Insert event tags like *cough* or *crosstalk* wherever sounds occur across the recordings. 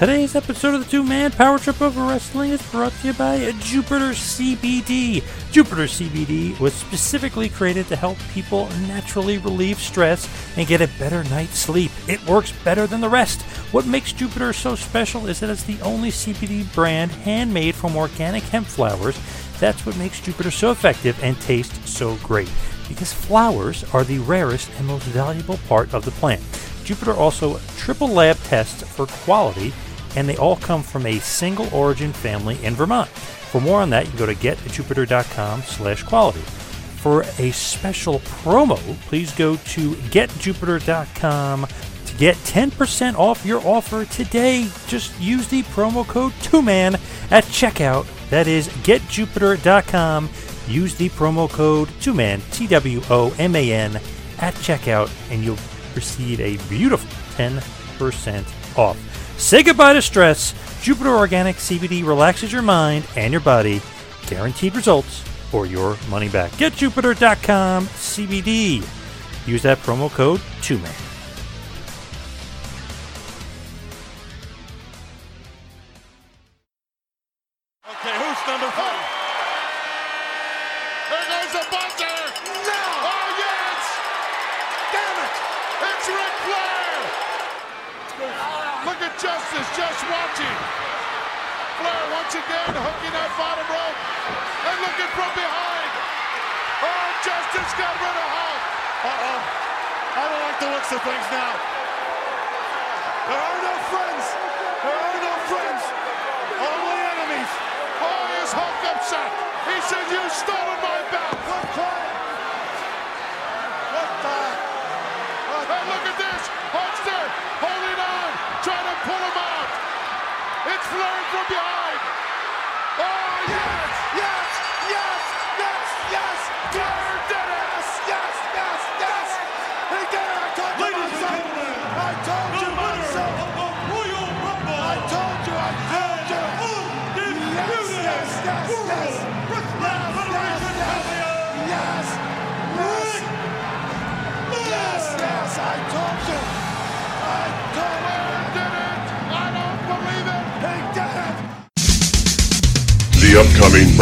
Today's episode of the Two Man Power Trip of Wrestling is brought to you by Jupiter CBD. Jupiter CBD was specifically created to help people naturally relieve stress and get a better night's sleep. It works better than the rest. What makes Jupiter so special is that it's the only CBD brand handmade from organic hemp flowers. That's what makes Jupiter so effective and taste so great. Because flowers are the rarest and most valuable part of the plant. Jupiter also triple lab tests for quality and they all come from a single origin family in Vermont. For more on that, you go to getjupiter.com slash quality. For a special promo, please go to getjupiter.com to get 10% off your offer today. Just use the promo code 2MAN at checkout. That is getjupiter.com. Use the promo code 2MAN, T W O M A N, at checkout, and you'll receive a beautiful 10% off. Say goodbye to stress. Jupiter Organic CBD relaxes your mind and your body. Guaranteed results or your money back. GetJupiter.com CBD. Use that promo code 2MAN. Of things now.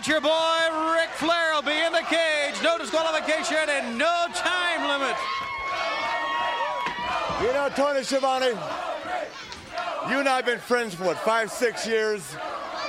Nature Boy, Ric Flair, will be in the cage. No disqualification and no time limit. You know, Tony Schiavone, you and I have been friends for what, five, six years?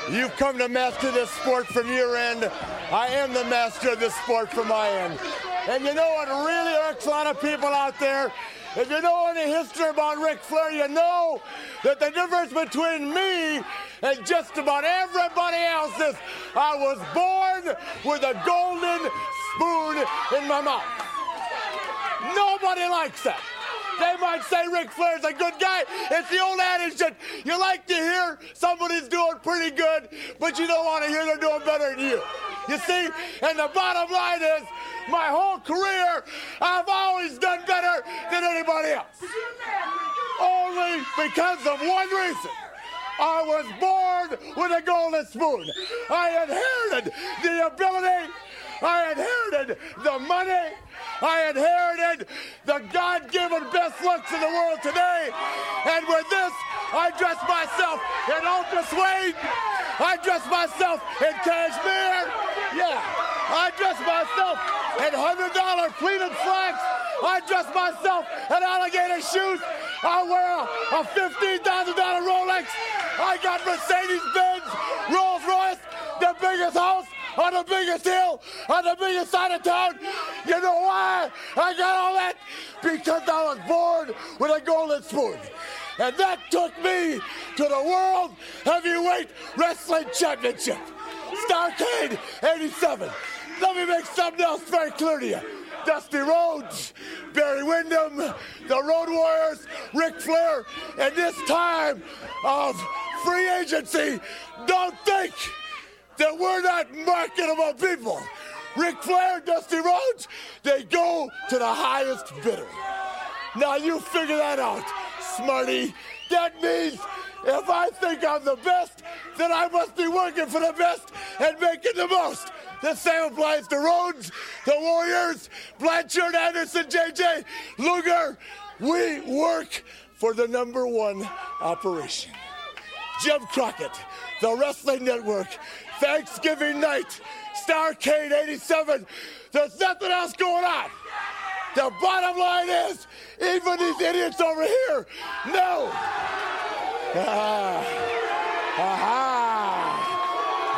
You've come to master this sport from your end. I am the master of this sport from my end. And you know what really irks a lot of people out there? If you know any history about Ric Flair, you know that the difference between me and just about everybody else is I was born with a golden spoon in my mouth. Nobody likes that. They might say Ric Flair's a good guy. It's the old adage that you like to hear somebody's doing pretty good, but you don't want to hear they're doing better than you. You see? And the bottom line is, my whole career, I've always done better than anybody else. Only because of one reason. I was born with a golden spoon. I inherited the ability, I inherited the money, I inherited the God given best looks in the world today. And with this, I dress myself in ultra suede. I dress myself in cashmere. Yeah. I dress myself in $100 pleated slacks. I dress myself in alligator shoes. I wear a, a $15,000 Rolex. I got Mercedes Benz, Rolls Royce, the biggest house on the biggest hill, on the biggest side of town. You know why I got all that? Because I was born with a golden spoon. And that took me to the World Heavyweight Wrestling Championship. Starrcade 87. Let me make something else very clear to you. Dusty Rhodes, Barry Windham, the Road Warriors, Ric Flair, and this time of free agency, don't think that we're not marketable people. Ric Flair, Dusty Rhodes, they go to the highest bidder. Now you figure that out, smarty. That means if I think I'm the best, then I must be working for the best and making the most. The same applies to Rhodes, the Warriors, Blanchard, Anderson, JJ, Luger. We work for the number one operation. Jim Crockett, the Wrestling Network, Thanksgiving night, Starrcade 87. There's nothing else going on. The bottom line is, even these idiots over here know. Ah, aha.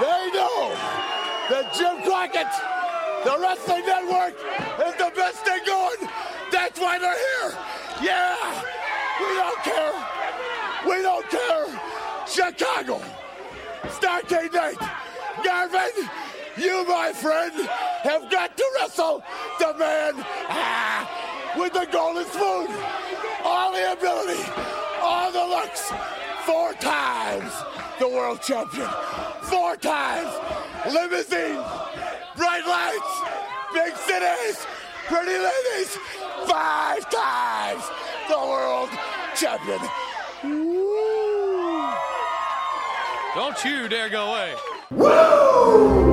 They know that Jim Crockett, the Wrestling Network, is the best thing going. That's why they're here. Yeah, we don't care. We don't care. Chicago, Starrcade night. Garvin, you, my friend, have got to wrestle the man ah, with the golden spoon. All the ability, all the looks. Four times the world champion. Four times. Limousines, bright lights, big cities, pretty ladies. Five times the world champion. Woo. Don't you dare go away. Woo!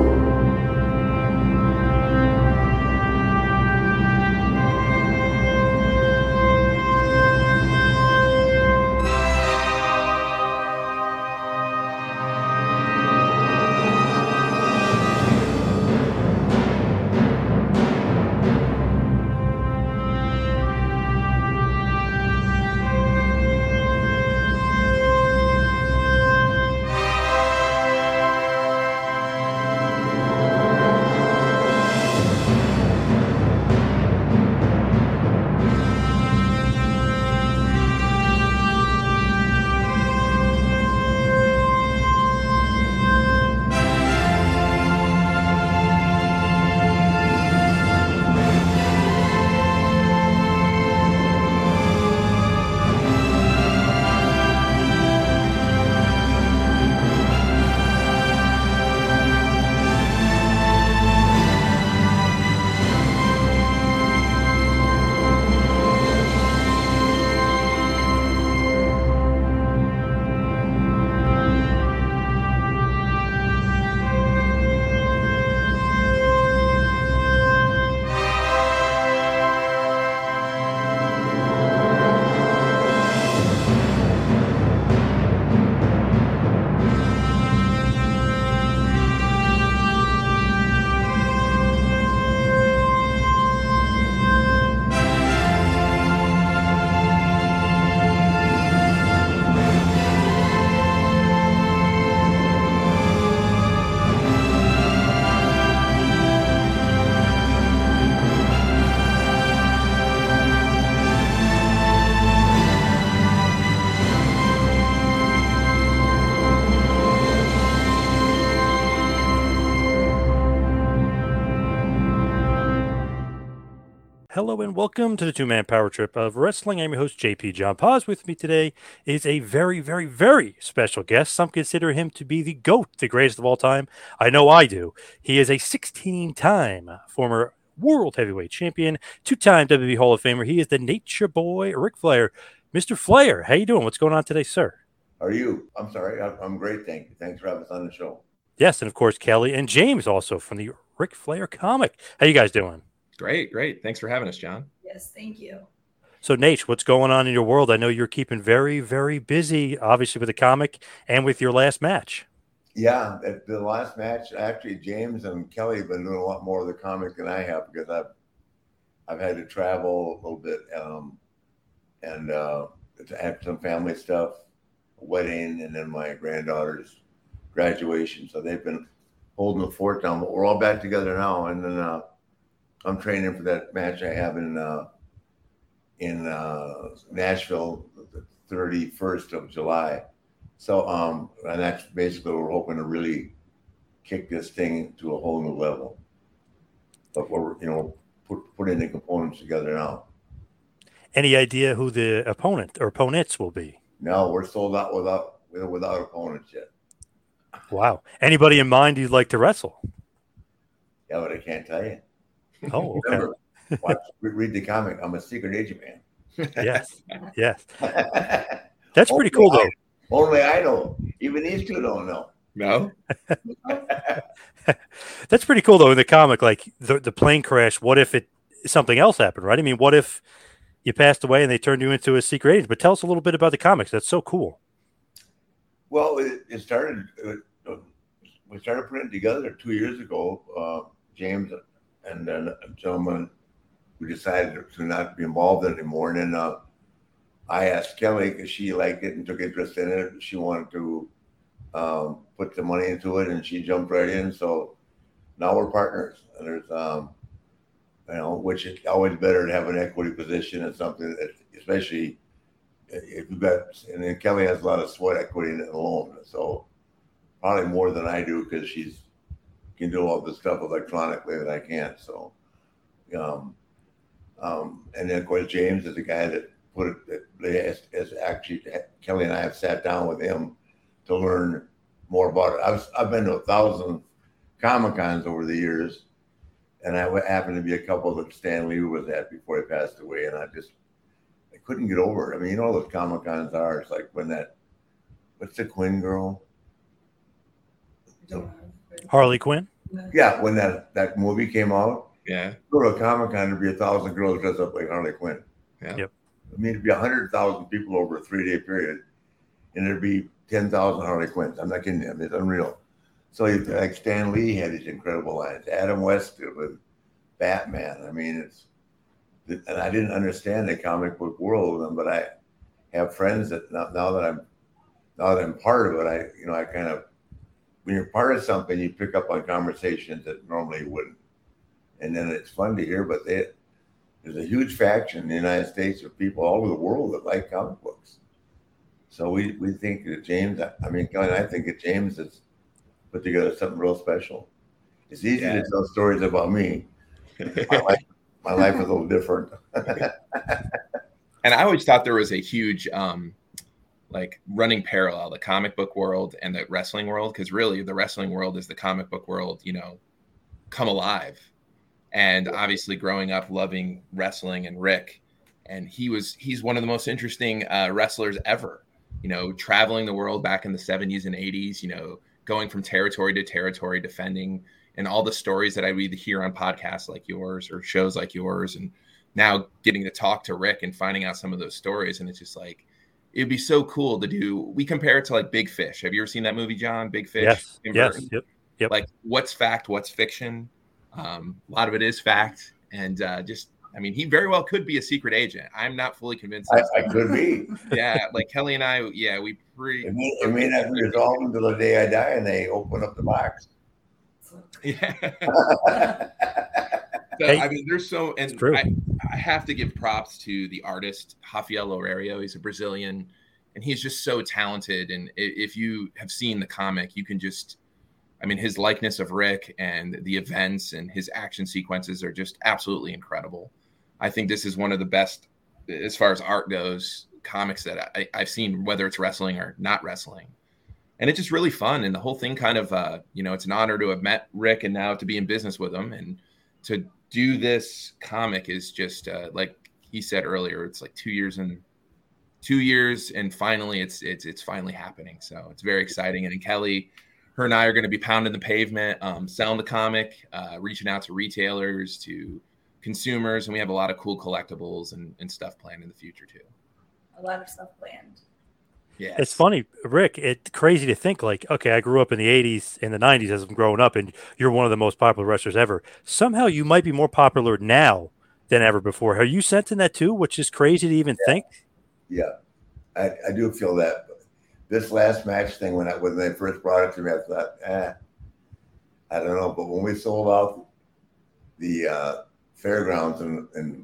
Hello and welcome to the two man power trip of wrestling. I'm your host, JP John Paz. With me today is a very, very, very special guest. Some consider him to be the GOAT, the greatest of all time. I know I do. He is a 16 time former world heavyweight champion, two time WWE Hall of Famer. He is the nature boy, Ric Flair. Mr. Flair, how you doing? What's going on today, sir? Are you? I'm sorry. I'm great. Thank you. Thanks for having us on the show. Yes, and of course, Kelly and James also from the Ric Flair comic. How you guys doing? Great, great. Thanks for having us, John. Yes, thank you. So, Naitch, what's going on in your world? I know you're keeping very, very busy, obviously, with the comic and with your last match. Yeah, the last match, actually, James and Kelly have been doing a lot more of the comic than I have because I've I've had to travel a little bit um, and uh, have some family stuff, a wedding, and then my granddaughter's graduation. So they've been holding the fort down, but we're all back together now. And then uh, I'm training for that match I have in uh, in uh, Nashville, the 31st of July. So, um, and that's basically we're hoping to really kick this thing to a whole new level. But we're you know put putting the components together now. Any idea who the opponent or opponents will be? No, we're sold out without without opponents yet. Wow. Anybody in mind you'd like to wrestle? Yeah, but I can't tell you. Oh, okay. Remember, watch, read the comic. I'm a secret agent man. yes, *laughs* yes. That's pretty cool, though. Only I know. Even these two don't know. No. *laughs* That's pretty cool, though. In the comic, like the the plane crash. What if it something else happened? Right? I mean, what if you passed away and they turned you into a secret agent? But tell us a little bit about the comics. That's so cool. Well, it, it started. Uh, we started putting it together two years ago. Uh, James and then a gentleman who decided to not be involved anymore. And then uh, I asked Kelly because she liked it and took interest in it. She wanted to um, put the money into it, and she jumped right in. So now we're partners. And there's, um, you know, which is always better to have an equity position and something that, especially if you've got, and then Kelly has a lot of sweat equity in it alone. So probably more than I do because she's can do all this stuff electronically that I can't. So, um, um, and then of course James is the guy that put it. That has, actually Kelly and I have sat down with him to learn more about it. I've I've been to a thousand comic cons over the years, and I happened to be a couple that Stan Lee was at before he passed away, and I just I couldn't get over it. I mean, you know what comic cons are? It's like when that what's the Quinn girl? Harley Quinn. Yeah, when that that movie came out. Yeah. Go to a Comic Con, there'd be a thousand girls dressed up like Harley Quinn. Yeah. Yep. I mean, it'd be a hundred thousand people over a three day period, and there'd be ten thousand Harley Quinns. I'm not kidding you. It's unreal. So like Stan Lee had these incredible lines. Adam West with Batman. I mean, it's and I didn't understand the comic book world with them, but I have friends that now, now that I'm now that I'm part of it, I you know I kind of when you're part of something, you pick up on conversations that normally wouldn't. And then it's fun to hear, but they, there's a huge faction in the United States of people all over the world that like comic books. So we, we think that James, I mean, I think that James has put together something real special. It's easy yeah. to tell stories about me. my, *laughs* life, my life is a little different. *laughs* and I always thought there was a huge um, like running parallel the comic book world and the wrestling world because really the wrestling world is the comic book world you know come alive. And obviously growing up loving wrestling and rick and he was he's one of the most interesting uh, wrestlers ever you know traveling the world back in the 70s and 80s you know going from territory to territory defending and all the stories that i read here on podcasts like yours or shows like yours and now getting to talk to rick and finding out some of those stories. And it's just like it'd be so cool to do. We compare it to like Big Fish. Have you ever seen that movie, John? Big Fish. Yes. Yes. Yep. Yep. Like what's fact, what's fiction. Um, a lot of it is fact, and uh, just I mean, he very well could be a secret agent. I'm not fully convinced. I, I could be. *laughs* yeah, like Kelly and I. Yeah, we pre. It may, it may not be resolved until the day I die, and they open up the box. *laughs* Yeah. *laughs* so, hey, I mean, there's so, and I, I have to give props to the artist Rafael Loureiro. He's a Brazilian, and he's just so talented. And if you have seen the comic, you can just, I mean, his likeness of Rick and the events and his action sequences are just absolutely incredible. I think this is one of the best as far as art goes comics that I, I've seen, whether it's wrestling or not wrestling. And it's just really fun. And the whole thing kind of, uh, you know, it's an honor to have met Rick and now to be in business with him. And to do this comic is just uh, like he said earlier, it's like two years and two years and finally it's it's it's finally happening. So it's very exciting. And Kelly, her and I are going to be pounding the pavement, um, selling the comic, uh, reaching out to retailers, to consumers, and we have a lot of cool collectibles and, and stuff planned in the future too. A lot of stuff planned. Yeah, It's funny, Rick. It's crazy to think like, okay, I grew up in the '80s and the '90s as I'm growing up, and you're one of the most popular wrestlers ever. Somehow, you might be more popular now than ever before. Are you sensing that too? Which is crazy to even think. Yeah, I, I do feel that. This last match thing, when I when they first brought it to me, I thought, eh, I don't know. But when we sold out the uh, fairgrounds in, in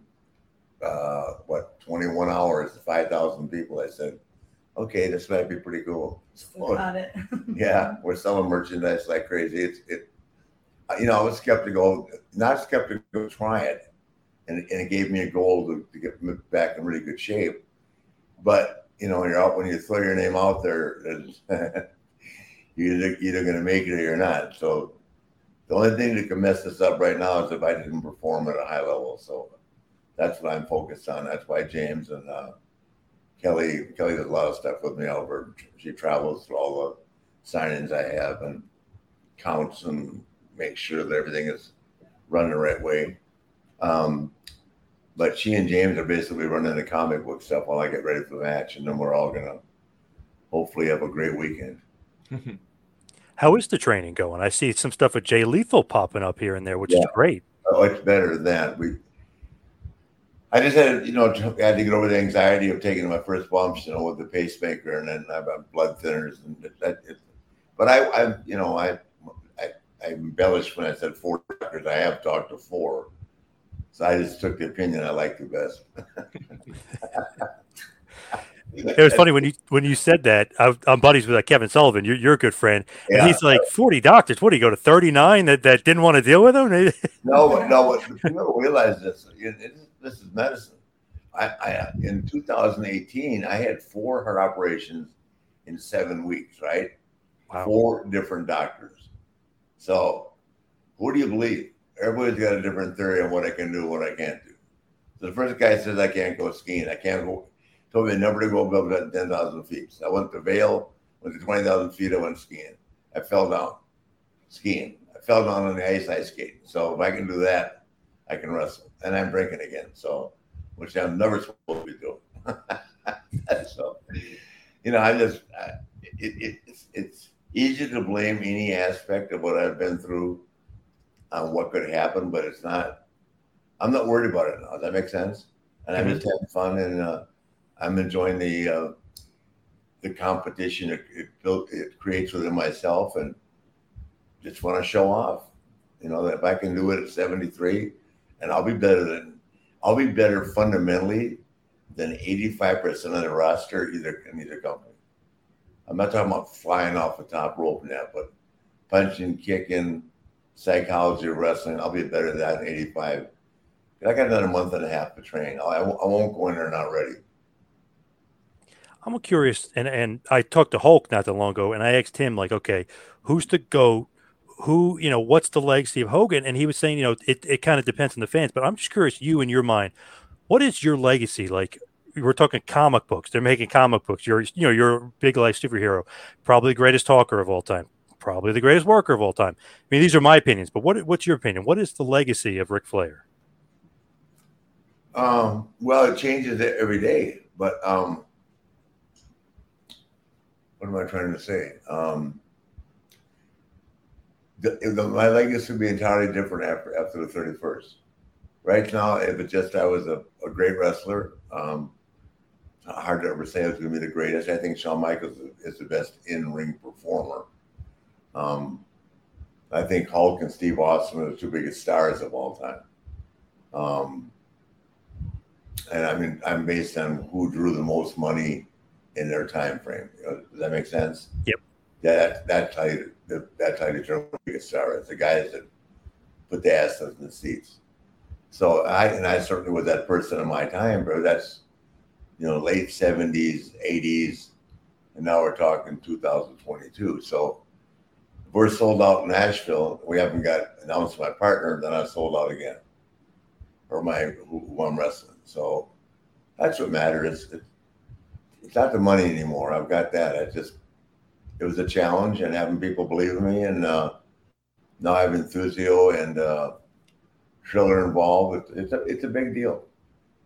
uh, what 21 hours, 5,000 people, I said, okay, this might be pretty cool. We got it. *laughs* yeah, we're selling merchandise like crazy. It's it, you know, I was skeptical, not skeptical, try it, and, and it gave me a goal to, to get me back in really good shape. But you know, when you're out, when you throw your name out there, *laughs* you're either, either going to make it or you're not. So the only thing that can mess this up right now is if I didn't perform at a high level. So that's what I'm focused on. That's why James and uh, Kelly Kelly does a lot of stuff with me over. She travels through all the signings I have and counts and makes sure that everything is run the right way. Um, but she and James are basically running the comic book stuff while I get ready for the match, and then we're all gonna hopefully have a great weekend. *laughs* How is the training going? I see some stuff with Jay Lethal popping up here and there, which is great. Oh, it's better than that. We, I just had, you know, I had to get over the anxiety of taking my first bumps, you know, with the pacemaker, and then I've got blood thinners, and that. it, but I, I, you know, I, I, I embellished when I said four doctors. I have talked to four, so I just took the opinion I liked the best. It was funny when you when you said that. I, I'm buddies with uh, Kevin Sullivan. You're, you're a good friend, and Yeah. he's like 40 doctors. What do you go to 39 that, that didn't want to deal with him? *laughs* No, no, people realize this. It- this is medicine. I, I in 2018, I had four heart operations in seven weeks. Right, Wow. four different doctors. So, who do you believe? Everybody's got a different theory on what I can do, what I can't do. So the first guy says I can't go skiing. I can't go. Told me never to go above 10,000 feet. So I went to Vail, went to 20,000 feet. I went skiing. I fell down skiing. I fell down on the ice, ice skating. So if I can do that, I can wrestle. And I'm drinking again. So, which I'm never supposed to be doing. *laughs* so, you know, I just, I, it, it, it's, it's easy to blame any aspect of what I've been through on what could happen, but it's not, I'm not worried about it now. Does that make sense? And I'm just having fun and uh, I'm enjoying the, uh, the competition it, it built, it creates within myself and just want to show off. You know, that if I can do it at 73 and I'll be better than, I'll be better fundamentally than 85% of the roster either in either company. I'm not talking about flying off the top rope now, but punching, kicking, psychology wrestling, I'll be better than that in 85. I got another month and a half to train. I, I won't go in there not ready. I'm curious, and and I talked to Hulk not that long ago, and I asked him like, okay, who's the goat? Who you know? What's the legacy of Hogan? And he was saying, you know, it, it kind of depends on the fans, but I'm just curious, you in your mind, what is your legacy? Like, we're talking comic books. They're making comic books. You're you know you're a big life superhero, probably the greatest talker of all time, probably the greatest worker of all time. I mean, these are my opinions, but what what's your opinion? What is the legacy of Ric Flair? Um, well, it changes every day, but um, what am I trying to say? Um, the, the, my legacy would be entirely different after after the thirty first. Right now, if it just I was a, a great wrestler, um, hard to ever say I was going to be the greatest. I think Shawn Michaels is the best in ring performer. Um, I think Hulk and Steve Austin are the two biggest stars of all time. Um, and I mean, I'm based on who drew the most money in their time frame. You know, does that make sense? Yep. That that's how you that, that's how you determine who the star is. The guys that put the asses in the seats. So I and I certainly was that person in my time, bro. That's you know late seventies, eighties, and now we're talking 2022. So we're sold out in Nashville. We haven't got announced my partner, then I sold out again, or my who, who I'm wrestling. So that's what matters. It's not the money anymore. I've got that. I just it was a challenge and having people believe in me, and uh, now I have Enthusio and uh, Triller involved. It's, it's a it's a big deal,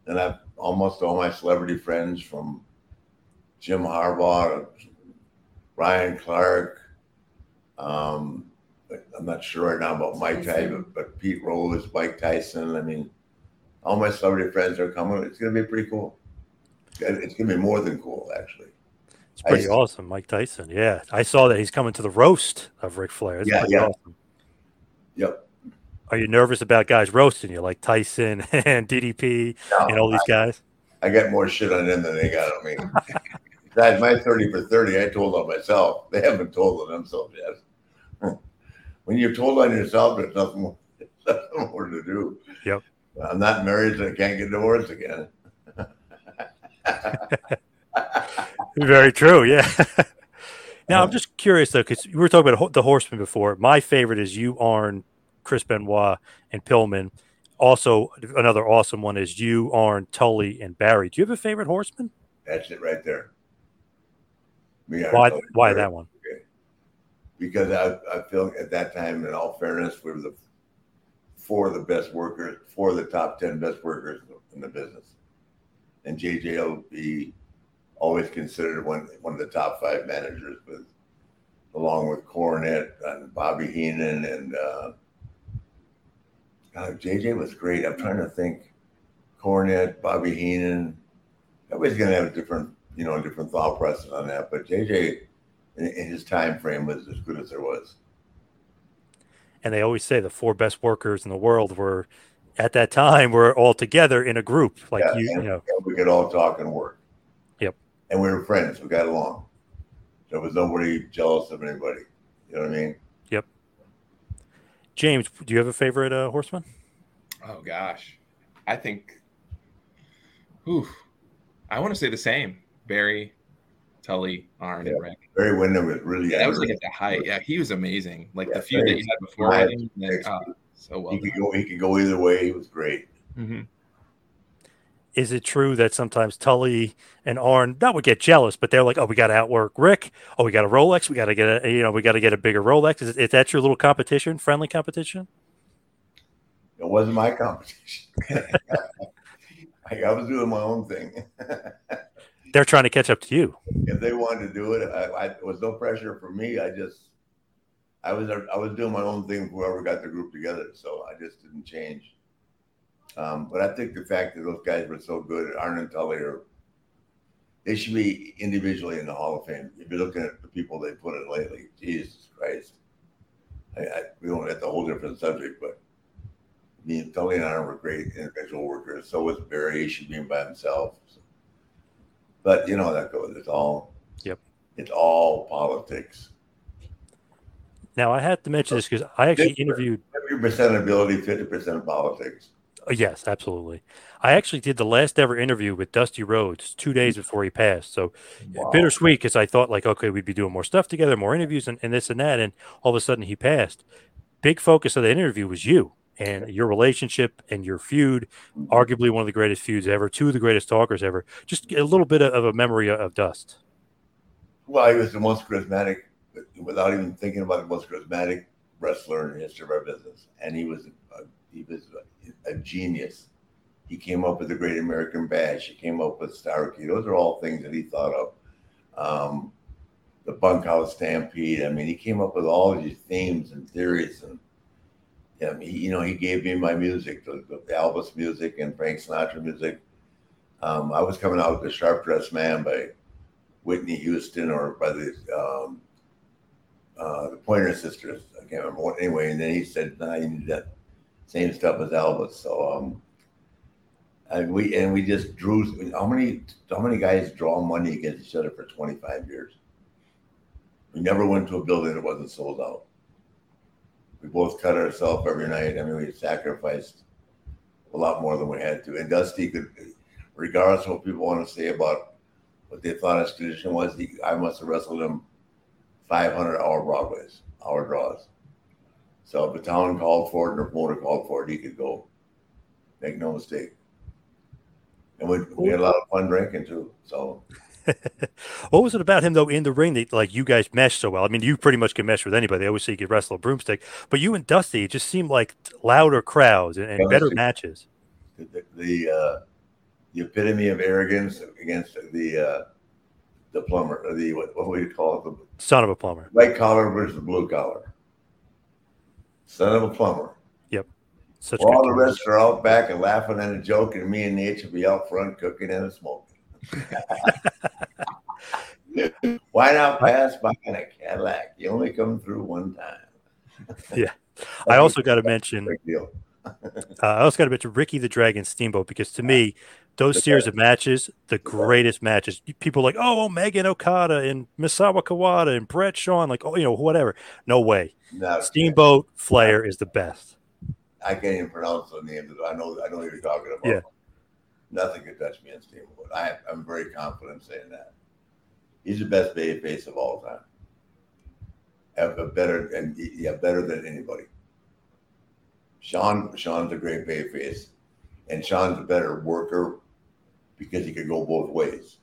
and I've almost all my celebrity friends from Jim Harbaugh, Ryan Clark. Um, I'm not sure right now about Mike Tyson, but, but Pete Rose, Mike Tyson. I mean, all my celebrity friends are coming. It's going to be pretty cool. It's going to be more than cool, actually. It's pretty I, awesome, Mike Tyson. Yeah, I saw that he's coming to the roast of Ric Flair. Yeah, yeah. Awesome. Yep. Are you nervous about guys roasting you like Tyson *laughs* and DDP no, and all these guys? I, I got more shit on them than they got on me. Guys, my 30 for 30, I told on myself. They haven't told on themselves yet. *laughs* when you're told on yourself, there's nothing more, *laughs* nothing more to do. Yep. I'm not married, so I can't get divorced again. Very true. Yeah. *laughs* now I'm uh, just curious though, because we were talking about the Horsemen before. My favorite is you, Arn, Chris Benoit, and Pillman. Also, another awesome one is you, Arn, Tully, and Barry. Do you have a favorite Horseman? That's it right there. Me, why? Why that one? Okay. Because I, I feel at that time, in all fairness, we were the four of the best workers, four of the top ten best workers in the business, and JJ will be always considered one one of the top five managers, with along with Cornette and Bobby Heenan and uh, God, JJ was great. I'm trying to think. Cornette, Bobby Heenan. Everybody's gonna have a different, you know, different thought process on that. But JJ, in, in his time frame, was as good as there was. And they always say the four best workers in the world were at that time were all together in a group, like yeah, you, you know. we could all talk and work and we were friends. We got along. There was nobody jealous of anybody. You know what I mean? Yep. James, do you have a favorite uh, horseman? Oh gosh, I think. Whew, I want to say the same. Barry, Tully, Arn, yeah. and Rick. Barry Windham was really. Yeah, that was like at the height. Yeah, he was amazing. Like yeah, the feud that you had before him. uh, so well. He could go. He could go either way. He was great. Mm-hmm is it true that sometimes Tully and Arn that would get jealous, but they're like, "Oh, we got to outwork Rick. Oh, we got a Rolex. We got to get a you know we got to get a bigger Rolex." Is, is that your little competition, friendly competition? It wasn't my competition. *laughs* I was doing my own thing. *laughs* they're trying to catch up to you. If they wanted to do it, I, I, it was no pressure for me. I just, I was, I was doing my own thing. Whoever got the group together, so I just didn't change. Um, but I think the fact that those guys were so good, Arn and Tully are, they should be individually in the Hall of Fame. If you're looking at the people they put in lately, Jesus Christ. I, I, we don't have a whole different subject, but me and Tully and Arn were great individual workers. So was Barry. He should be by himself. So. But you know that goes. It's all. Yep. It's all politics. Now I had to mention this because I actually interviewed. Fifty percent ability, fifty percent politics. Uh, yes, absolutely. I actually did the last ever interview with Dusty Rhodes two days before he passed. So wow. bittersweet because I thought like, okay, we'd be doing more stuff together, more interviews and, and this and that. And all of a sudden he passed. Big focus of the interview was you and your relationship and your feud, mm-hmm. arguably one of the greatest feuds ever, two of the greatest talkers ever. Just a little bit of a memory of Dust. Well, he was the most charismatic, without even thinking about it, the most charismatic wrestler in the history of our business. And he was a, he was a genius. He came up with the Great American Bash. He came up with Starrcade. Those are all things that he thought of. Um, the bunkhouse stampede. I mean, he came up with all these themes and theories, and yeah, he, you know, he gave me my music, the, the Elvis music and Frank Sinatra music. Um, I was coming out with the Sharp Dressed Man by Whitney Houston or by the um, uh, the Pointer Sisters. I can't remember. Anyway, and then he said, "No, nah, you need that same stuff as Elvis. So um, and we and we just drew. How many how many guys draw money against each other for 25 years? We never went to a building that wasn't sold out. We both cut ourselves every night. I mean, we sacrificed a lot more than we had to. And Dusty could, regardless of what people want to say about what they thought his condition was, he, I must have wrestled him 500 hour Broadways, hour draws. So if the town called for it or promoter called for it, he could go. Make no mistake. And we, we had a lot of fun drinking too. So *laughs* what was it about him though in the ring that like you guys meshed so well? I mean, you pretty much can mesh with anybody. They always say you could wrestle a broomstick, but you and Dusty it just seemed like louder crowds and, and better matches. The the, uh, the epitome of arrogance against the uh, the plumber, the what, what would you call it? The Son of a plumber. white collar versus blue collar. Son of a plumber. Yep. Such While all the rest are out back and laughing and a joke, and me and Naitch should be out front cooking and smoking. *laughs* Why not pass by in a Cadillac? You only come through one time. Yeah. *laughs* I also got to mention Big deal. Uh, I also got to mention Ricky the Dragon Steamboat because to me, those series of matches, the greatest matches. People like, oh, Omega Okada and Misawa Kawada and Brett Shawn, like, oh, you know, whatever. No way. No, Steamboat Flair is the best. I can't even pronounce the names. I know. I know what you're talking about. Yeah. Nothing could touch me in Steamboat. I, I'm very confident saying that. He's the best baby face of all time. A better and yeah, better than anybody. Shawn Shawn's a great baby face, and Shawn's a better worker because he could go both ways.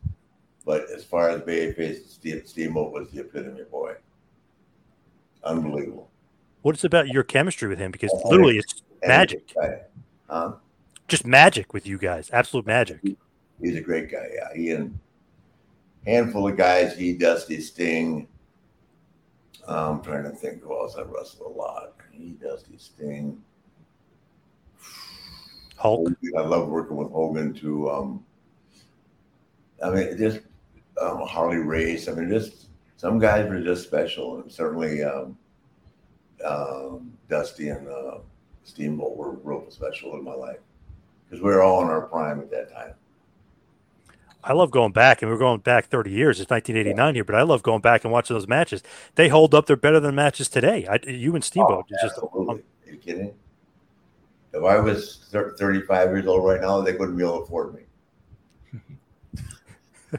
But as far as baby face, Steve, Steamboat was the epitome boy. Unbelievable. What is about your chemistry with him? Because Oh, literally, it's magic. Huh? Just magic with you guys. Absolute magic. He's a great guy. Yeah, he and handful of guys. He, Dusty, Sting. I'm trying to think who else I wrestled a lot. He, Dusty, Sting. Hulk. I love working with Hogan too. Um, I mean, just um, Harley Race. I mean, just some guys were just special, and certainly um, um, Dusty and uh, Steamboat were real special in my life because we were all in our prime at that time. I love going back, and we're going back 30 years. It's 1989 here, but I love going back and watching those matches. They hold up. They're better than matches today. I, you and Steamboat. it's just. Are you kidding? If I was thir- 35 years old right now, they wouldn't be able to afford me. *laughs*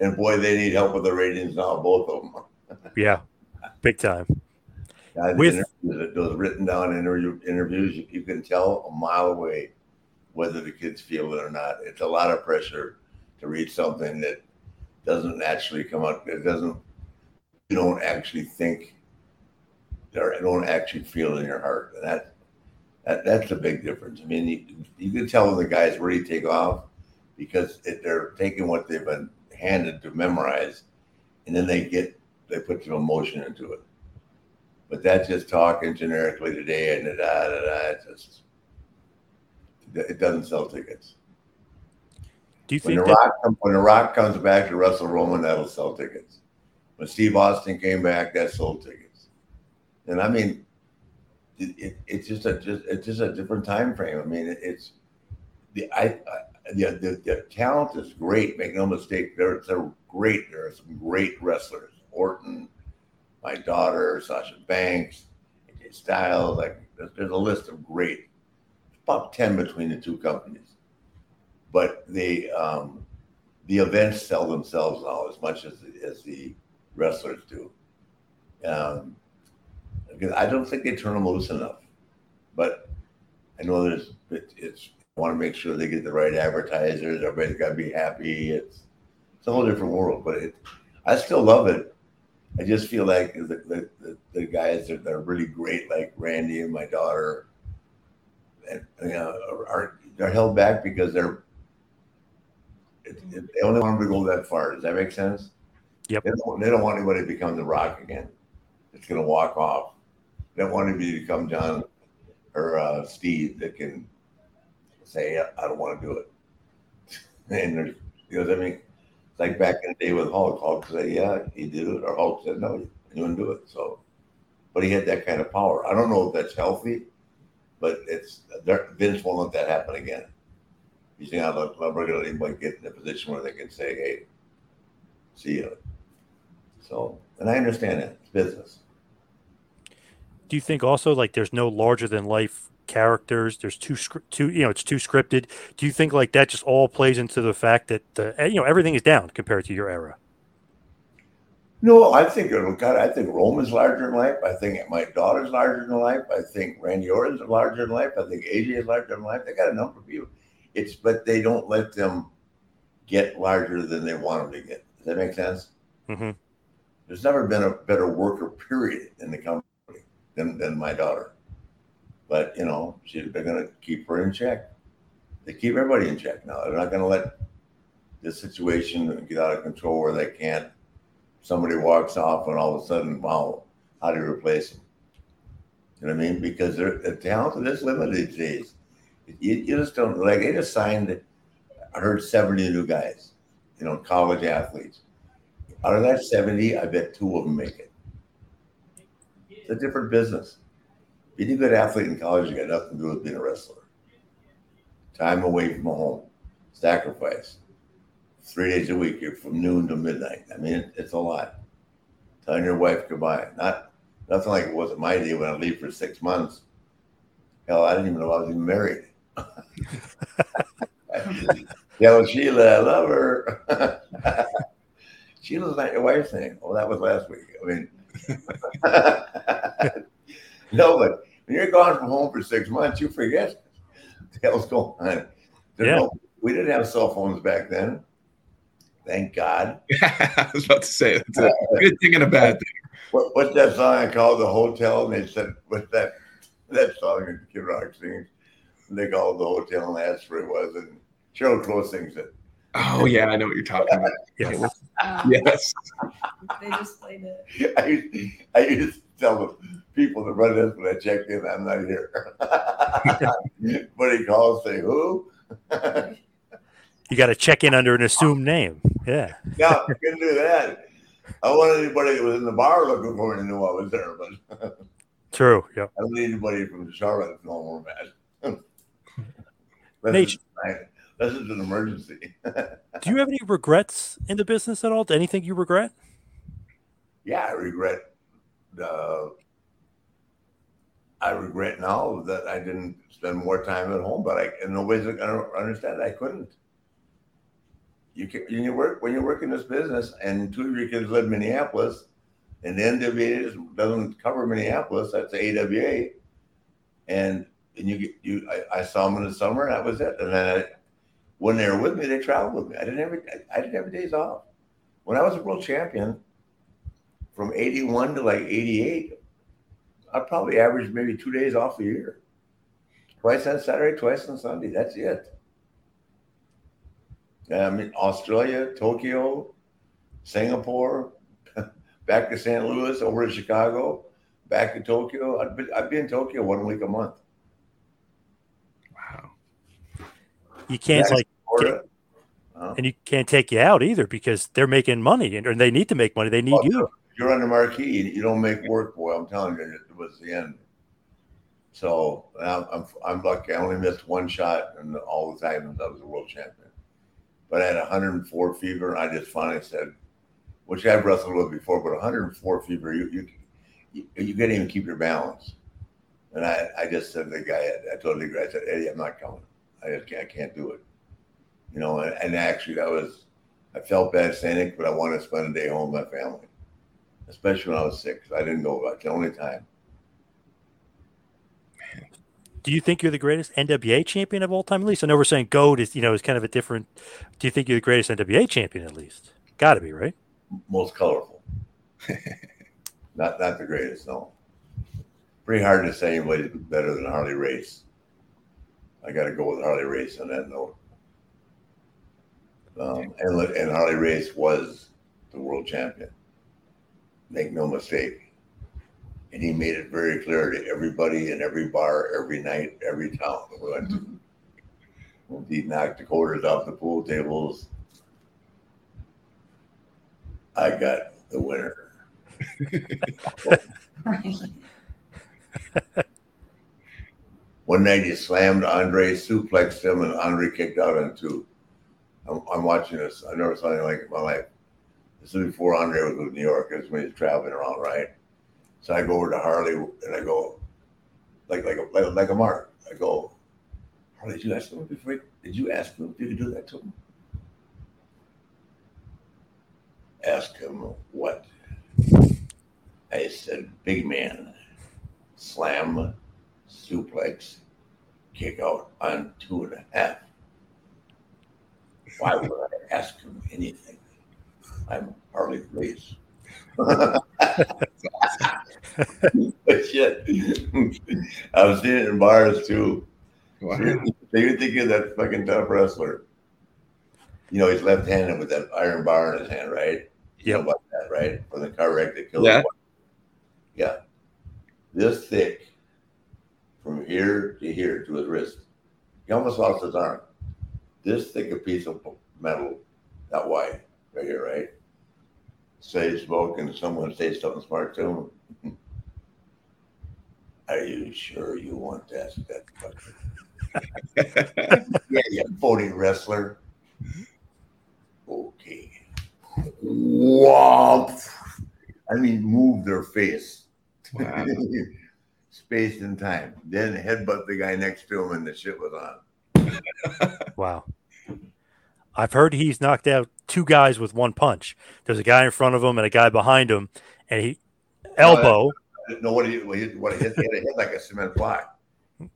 and boy, they need help with the ratings now, both of them. yeah, big time. With- those written down interview, interviews, you, you can tell a mile away whether the kids feel it or not. It's a lot of pressure to read something that doesn't actually come out. It doesn't. You don't actually think or don't actually feel in your heart. And that that that's a big difference. I mean, you, you can tell when the guys really take off because it, they're taking what they've been handed to memorize, and then they get they put some emotion into it. But that's just talking generically today and da da da. It just it doesn't sell tickets. Do you When think the that, Rock when the Rock comes back to Russell Roman, that'll sell tickets. When Steve Austin came back, that sold tickets. And I mean, it, it, it's just a just it's just a different time frame. I mean, it, it's the I, I the, the the talent is great. Make no mistake, they're they're great. There are some great wrestlers. Orton, my daughter, Sasha Banks, AJ Styles. Like there's, there's a list of great. About ten between the two companies but the um, the events sell themselves now as much as as the wrestlers do. Um, because I don't think they turn them loose enough, but I know there's it, it's want to make sure they get the right advertisers. Everybody's got to be happy. It's it's a whole different world, but it I still love it. I just feel like the the, the, the guys that are really great, like Randy and my daughter, and you know, are, are they're held back because they're it, it, they only want them to go that far. Does that make sense? Yep. They don't, they don't want anybody to become the Rock again. It's going to walk off. They don't want to come, John or uh, Steve that can say, "I don't want to do it." *laughs* And there's, you know what I mean? It's like back in the day with Hulk. Hulk said, "Yeah, he did it," or Hulk said, "No, you wouldn't do it." So, but he had that kind of power. I don't know if that's healthy, but it's Vince won't let that happen again. He's not let never going to let anybody get in a position where they can say, "Hey, see you." So, and I understand that it's business. Do you think also like there's no larger than life characters. There's too script, too you know, it's too scripted. Do you think like that just all plays into the fact that the you know everything is down compared to your era? No, I think it'll God, I think Roman's larger than life. I think my daughter's larger than life. I think Randy Orton's larger than life. I think AJ is larger than life. They got a number of people. It's but they don't let them get larger than they want them to get. Does that make sense? Mm-hmm. There's never been a better worker, period, in the company than, than my daughter. But you know, she, they're going to keep her in check. They keep everybody in check now. They're not going to let this situation get out of control where they can't. Somebody walks off, and all of a sudden, wow, how do you replace them? You know what I mean? Because the talent is limited these days. You, you just don't like. They just signed. I heard seventy new guys. You know, college athletes. Out of that seventy, I bet two of them make it. It's a different business. Being a good athlete in college, you got nothing to do with being a wrestler. Time away from home, sacrifice. Three days a week, you're from noon to midnight. I mean, it, it's a lot. Telling your wife goodbye. Not nothing like it was in my day when I leave for six months. Hell, I didn't even know I was even married. *laughs* Tell Sheila, I love her. *laughs* Sheila's not your wife's name. Oh, that was last week. I mean, *laughs* no, but when you're gone from home for six months, you forget what the hell's going on. There's Yeah. no- we didn't have cell phones back then. Thank God. *laughs* I was about to say it's a *laughs* good thing and a bad thing. What, what's that song I called the hotel? And they said, what's that that song in Kid Rock sings? And they called the hotel and asked where it was. And Sheryl Crow sings it. Oh yeah, I know what you're talking about. Yes. Um, Yes. They just played it. *laughs* I used, I used to tell the people to run this when I checked in, I'm not here. *laughs* but he calls, say, who? You got to check in under an assumed name. Yeah. No, I couldn't do that. I don't want anybody that was in the bar looking for me to know I was there, but *laughs* True. Yep. I don't need anybody from Charlotte to know where I'm Nate. Is, this is an emergency. Do you have any regrets in the business at all? Anything you regret? yeah, I regret. Uh, I regret now that I didn't spend more time at home, but I and nobody's gonna understand. I couldn't. You can when you work when you work in this business, and two of your kids live in Minneapolis, and the NWA doesn't cover Minneapolis. That's AWA, and and you get you. I, I saw them in the summer, and that was it. And then I, when they were with me, they traveled with me. I didn't have I didn't have days off. When I was a world champion, from 81 to like 88, I probably averaged maybe two days off a year. Twice on Saturday, twice on Sunday. That's it. Um, in Australia, Tokyo, Singapore, *laughs* back to St. Louis, over to Chicago, back to Tokyo. I'd be, I'd be in Tokyo one week a month. Wow. You can't Yeah. like, Uh, and you can't take you out either because they're making money and they need to make money. They need well, you. You're the marquee. You don't make work, boy. I'm telling you, it was the end. So I'm, I'm, I'm lucky. I only missed one shot in all the time since I was a world champion. But I had 104 fever, and I just finally said, which I've wrestled with before, but 104 fever, you you you, you can't even keep your balance. And I, I just said to the guy, I told the guy, I said, Eddie, I'm not coming. I just can't, I can't do it. You know, and, and actually, that was, I felt bad saying it, but I wanted to spend a day home with my family, especially when I was sick. I didn't go. That's the only time. Do you think you're the greatest NWA champion of all time? At least I know we're saying GOAT is, you know, is kind of a different. Do you think you're the greatest NWA champion at least? Got to be right. most colorful. *laughs* not not the greatest, no. Pretty hard to say anybody's better than Harley Race. I got to go with Harley Race on that note. Um, and and Harley Race was the world champion. Make no mistake. And he made it very clear to everybody in every bar, every night, every town that we went to. He knocked the quarters off the pool tables. I got the winner. *laughs* One night he slammed Andre, suplexed him, and Andre kicked out on two. I'm, I'm watching this. I never saw anything like it in my life. This is before Andre was with New York. This is when he was traveling around, right? So I go over to Harley and I go, like like a, like, like a mark. I go, oh, did you ask him before? Did you ask him if you could do that to him? Ask him what? I said, big man, slam, suplex, kick out on two and a half. Why would I ask him anything? I'm Harley Race. but shit, *laughs* I was seeing it in bars too. Wow. So you think of that fucking tough wrestler. You know, he's left-handed with that iron bar in his hand, right? You know about that, right? From the car wreck that killed Yeah. him. Yeah. This thick from here to here to his wrist. He almost lost his arm. This thick a piece of metal, that wide, right here, right? Say smoke and someone say something smart to him. *laughs* Are you sure you want to ask that question? yeah, you phony wrestler. Okay. Womp. I mean, move their face. Wow. *laughs* Space and time. Then headbutt the guy next to him, and the shit was on. *laughs* Wow. I've heard he's knocked out two guys with one punch. There's a guy in front of him and a guy behind him, and he elbow. Know what he what he, what he hit. He hit like a cement block.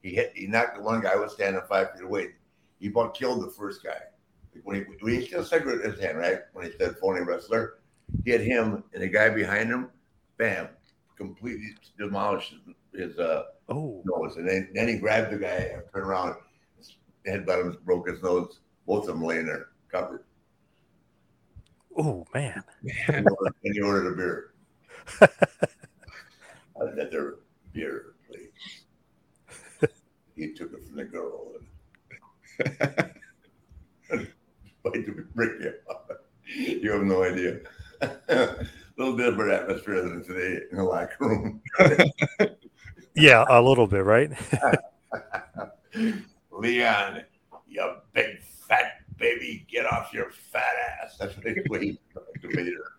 He hit. He knocked the one guy who was standing five feet away. He about killed the first guy. When he when he still stuck with his hand right when he said phony wrestler, he hit him and the guy behind him, bam, completely demolished his, his uh, Oh, nose. And then, then he grabbed the guy and turned around, headbutt him, broke his nose. Both of them laying there covered. oh man. And he ordered- and he ordered a beer. *laughs* Another beer, please. he took it from the girl and *laughs* to break you up. You have no idea. a *laughs* little different atmosphere than today in the locker room. Yeah, a little bit, right? Leon, you big fat baby, get off your fat ass. That's what he what he tried to Vader.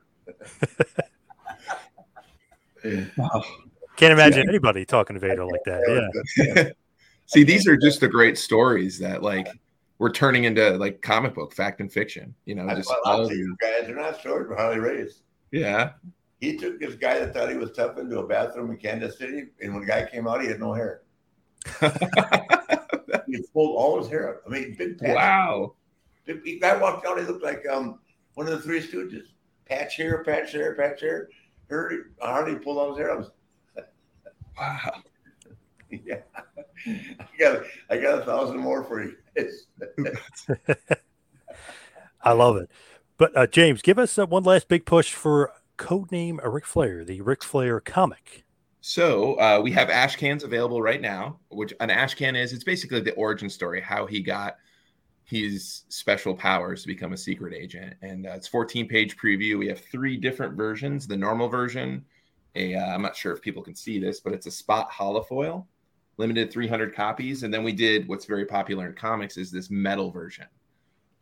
Can't imagine anybody talking to Vader like that. Yeah. *laughs* See, these are just the great stories that like we're turning into like comic book fact and fiction. You know, That's just all of of these. guys are not short for Harley Race. Yeah. He took this guy that thought he was tough into a bathroom in Kansas City, and when the guy came out, he had no hair. *laughs* he pulled all his hair out. I mean, big patch. Wow. The the guy walked out, he looked like um one of the Three Stooges. Patch here, patch there, patch there. Harley, Harley pulled all his hair out. *laughs* Wow. *laughs* yeah. I got I got a thousand more for you. *laughs* I love it. But uh, James, give us uh, one last big push for codename Ric Flair, the Ric Flair comic. So uh, we have ash cans available right now. Which an ash can is? It's basically the origin story, how he got his special powers to become a secret agent, and uh, it's 14 page preview. We have three different versions: the normal version, a uh, I'm not sure if people can see this, but it's a spot holofoil, limited 300 copies, and then we did what's very popular in comics is this metal version.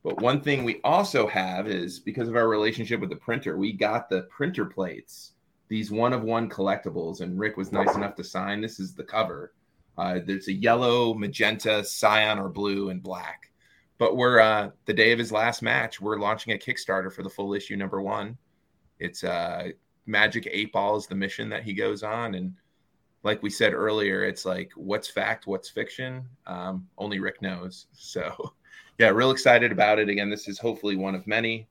But one thing we also have is because of our relationship with the printer, we got the printer plates these one of one collectibles, and Rick was nice enough to sign. This is the cover. Uh, there's a yellow, magenta, cyan, or blue, and black. But we're uh, the day of his last match. We're launching a Kickstarter for the full issue number one. It's uh, Magic Eight Ball is the mission that he goes on, and like we said earlier, it's like what's fact, what's fiction. Um, only Rick knows. So, *laughs* yeah, real excited about it. Again, this is hopefully one of many,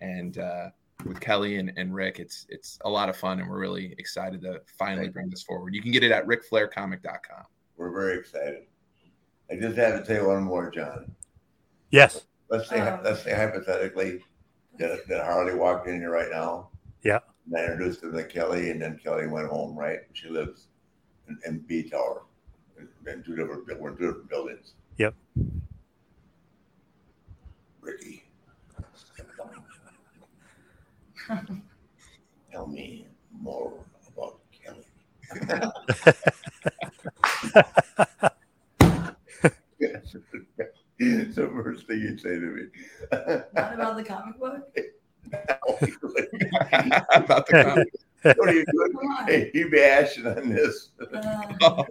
and uh, with Kelly and, and Rick. It's it's a lot of fun, and we're really excited to finally bring this forward. You can get it at rickflaircomic.com. we're very excited. I just have to tell you one more, John. Yes. Let's say Oh. let's say hypothetically that, that Harley walked in here right now. Yeah. And I introduced him to Kelly, and then Kelly went home. Right? She lives in, in B Tower, in, in two different we're in two different buildings. Yep. Ricky, tell me more about Kelly. it's the first thing you'd say to me. Not about the comic book. *laughs* About the comic. what are you doing? On. Hey, you be ashing on this. Uh,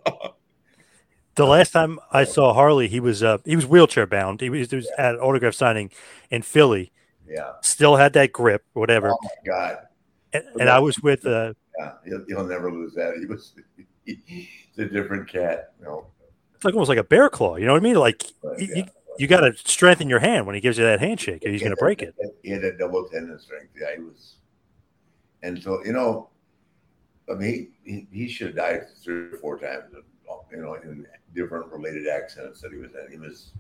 The last time I saw Harley, he was uh, he was wheelchair bound. He was, he was at an autograph signing in Philly. Yeah. Still had that grip, whatever. Oh my God. And, and I was with uh, Yeah, he'll, he'll never lose that. He was he's a different cat. You know. it's like almost like a bear claw. You know what I mean? Like But, you, yeah. you, you got to strengthen your hand when he gives you that handshake, or he's going to break it. He had a double tendon strength. Yeah, he was. And so you know, I mean, he he, he should have died three or four times. You know, in different related accidents that he was in. He was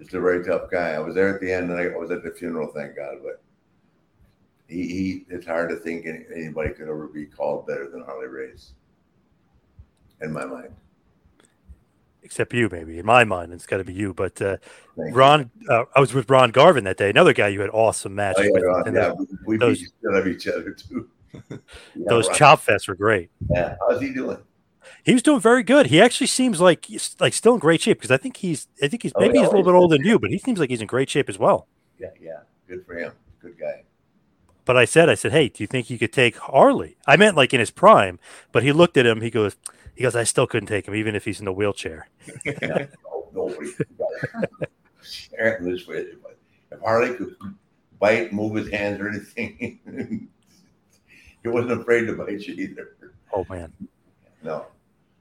just a very tough guy. I was there at the end, and I was at the funeral. Thank God, but. He, he, it's hard to think any- anybody could ever be called better than Harley Race, in my mind. Except you, maybe in my mind, it's got to be you. But uh, you. Ron, uh, I was with Ron Garvin that day. Another guy you had awesome matches Oh, yeah, with. Ron, yeah, those- we, we those- beat each other, each other too. *laughs* Yeah, those Ron. chop fests were great. Yeah, how's he doing? He was doing very good. He actually seems like he's like still in great shape because I think he's I think he's Oh, maybe he's a little bit older than you, but he seems like he's in great shape as well. Yeah, yeah, good for him. Good guy. But I said, I said, hey, do you think you could take Harley? I meant like in his prime, but he looked at him. He goes, he goes, I still couldn't take him, even if he's in a wheelchair. Yeah, *laughs* oh, no, nobody. This way. If Harley could bite, move his hands or anything, *laughs* he wasn't afraid to bite you either. Oh man! No.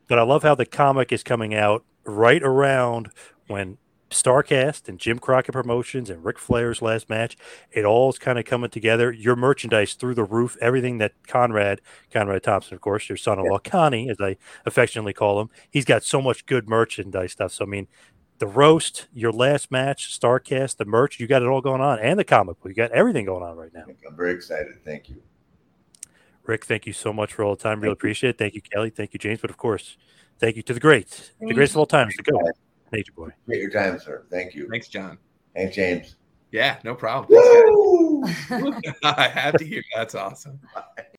But I love how the comic is coming out right around when Starrcast and Jim Crockett Promotions and Ric Flair's last match, it all is kind of coming together. Your merchandise through the roof, everything that Conrad, Conrad Thompson, of course, your son-in-law Connie, as I affectionately call him, he's got so much good merchandise stuff. So I mean, the roast, your last match, Starrcast, the merch, you got it all going on, and the comic book, you got everything going on right now. I'm very excited. Thank you. Rick, thank you so much for all the time. Really appreciate it. Thank you, Kelly. Thank you, James. But of course, thank you to the greats, the greatest of all times, the go, Nature Boy. Take your time, sir. Thank you. Thanks, John. Thanks, James. Yeah, no problem. Thanks. *laughs* I have to hear. That's awesome. *laughs*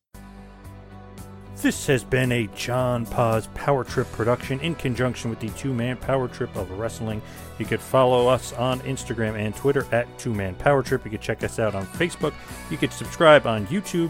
This has been a John Paz Power Trip production in conjunction with the Two Man Power Trip of Wrestling. You could follow us on Instagram and Twitter at Two Man Power Trip. You could check us out on Facebook. You could subscribe on YouTube.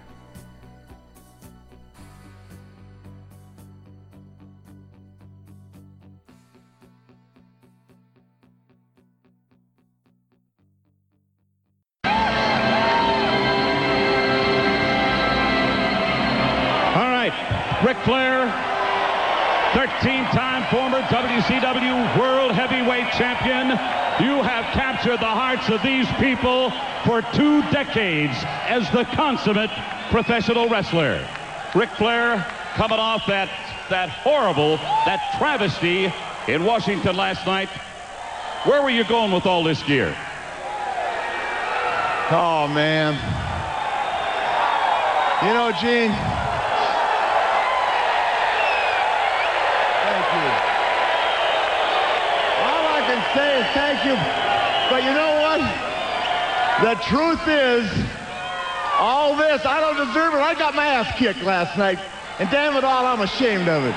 Flair, 13-time former WCW World Heavyweight Champion. You have captured the hearts of these people for two decades as the consummate professional wrestler. Ric Flair coming off that, that horrible, that travesty in Washington last night. Where were you going with all this gear? Oh, man. You know, Gene. Thank you. All I can say is thank you. But you know what? The truth is, all this, I don't deserve it. I got my ass kicked last night. And damn it all, I'm ashamed of it.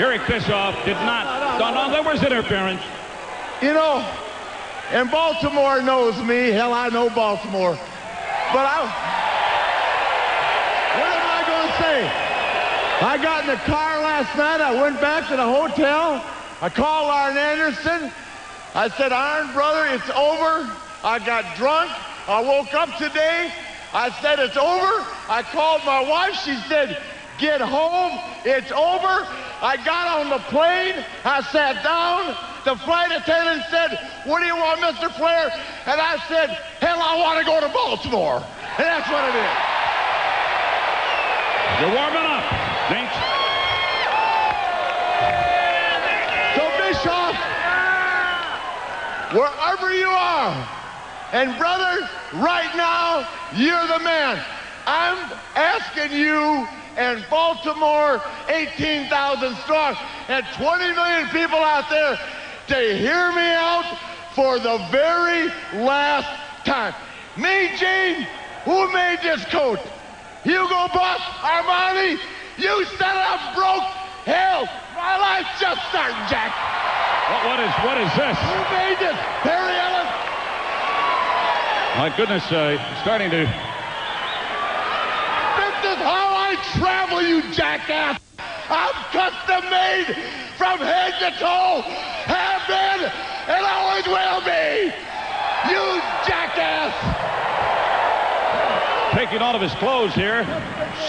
Eric Bischoff did not. No, no, there was interference. You know, and Baltimore knows me. Hell, I know Baltimore. But I, what am I going to say? I got in the car last night. I went back to the hotel. I called Arn Anderson. I said, Arn brother, it's over. I got drunk. I woke up today. I said, it's over. I called my wife. She said, get home. It's over. I got on the plane. I sat down. The flight attendant said, what do you want, Mr. Flair? And I said, hell, I want to go to Baltimore. And that's what it is. You're warming up. Wherever you are, and brother, right now, you're the man. I'm asking you and Baltimore, 18,000 strong, and 20 million people out there to hear me out for the very last time. Me, Gene, who made this coat? Hugo Boss, Armani, You set I'm broke. Hell, my life's just starting, Jack. What, what is what is this? You made this, Perry Ellis. My goodness, uh, starting to. This is how I travel, you jackass. I'm custom made from head to toe. Have been and always will be. You jackass. Taking all of his clothes here.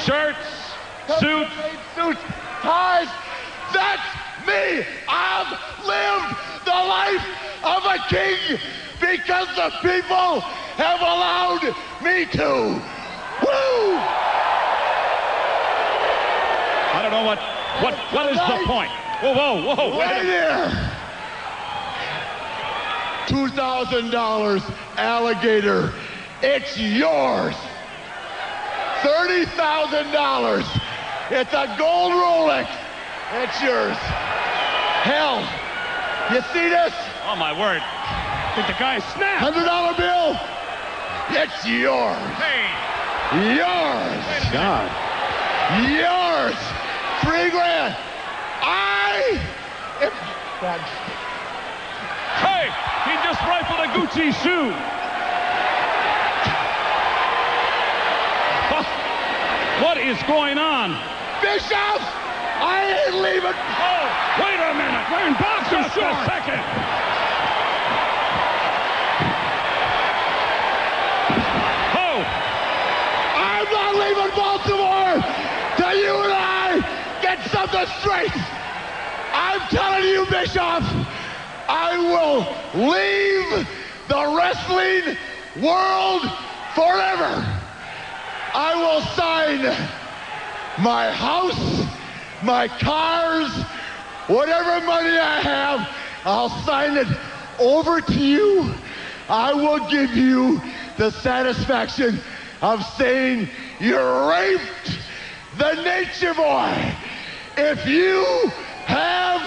Shirts, suits. Suits, ties. That's me. I've lived the life of a king because the people have allowed me to. Woo! I don't know what what what is the point. Whoa, whoa, whoa! Right here. Two thousand dollars, alligator. It's yours. Thirty thousand dollars. It's a gold Rolex. It's yours. Hell, you see this? Oh my word! I think the guy snapped. Hundred dollar bill. It's yours. Hey, Yours. God. Yours. Three grand. I. If, God. hey! He just rifled a Gucci shoe. *laughs* What is going on? Bischoff, I ain't leaving. Oh, wait a minute. We're in boxer Just a second. Oh, I'm not leaving Baltimore till you and I get something straight. I'm telling you, Bischoff, I will leave the wrestling world forever. I will sign my house, my cars, whatever money I have, I'll sign it over to you. I will give you the satisfaction of saying you raped the nature boy. If you have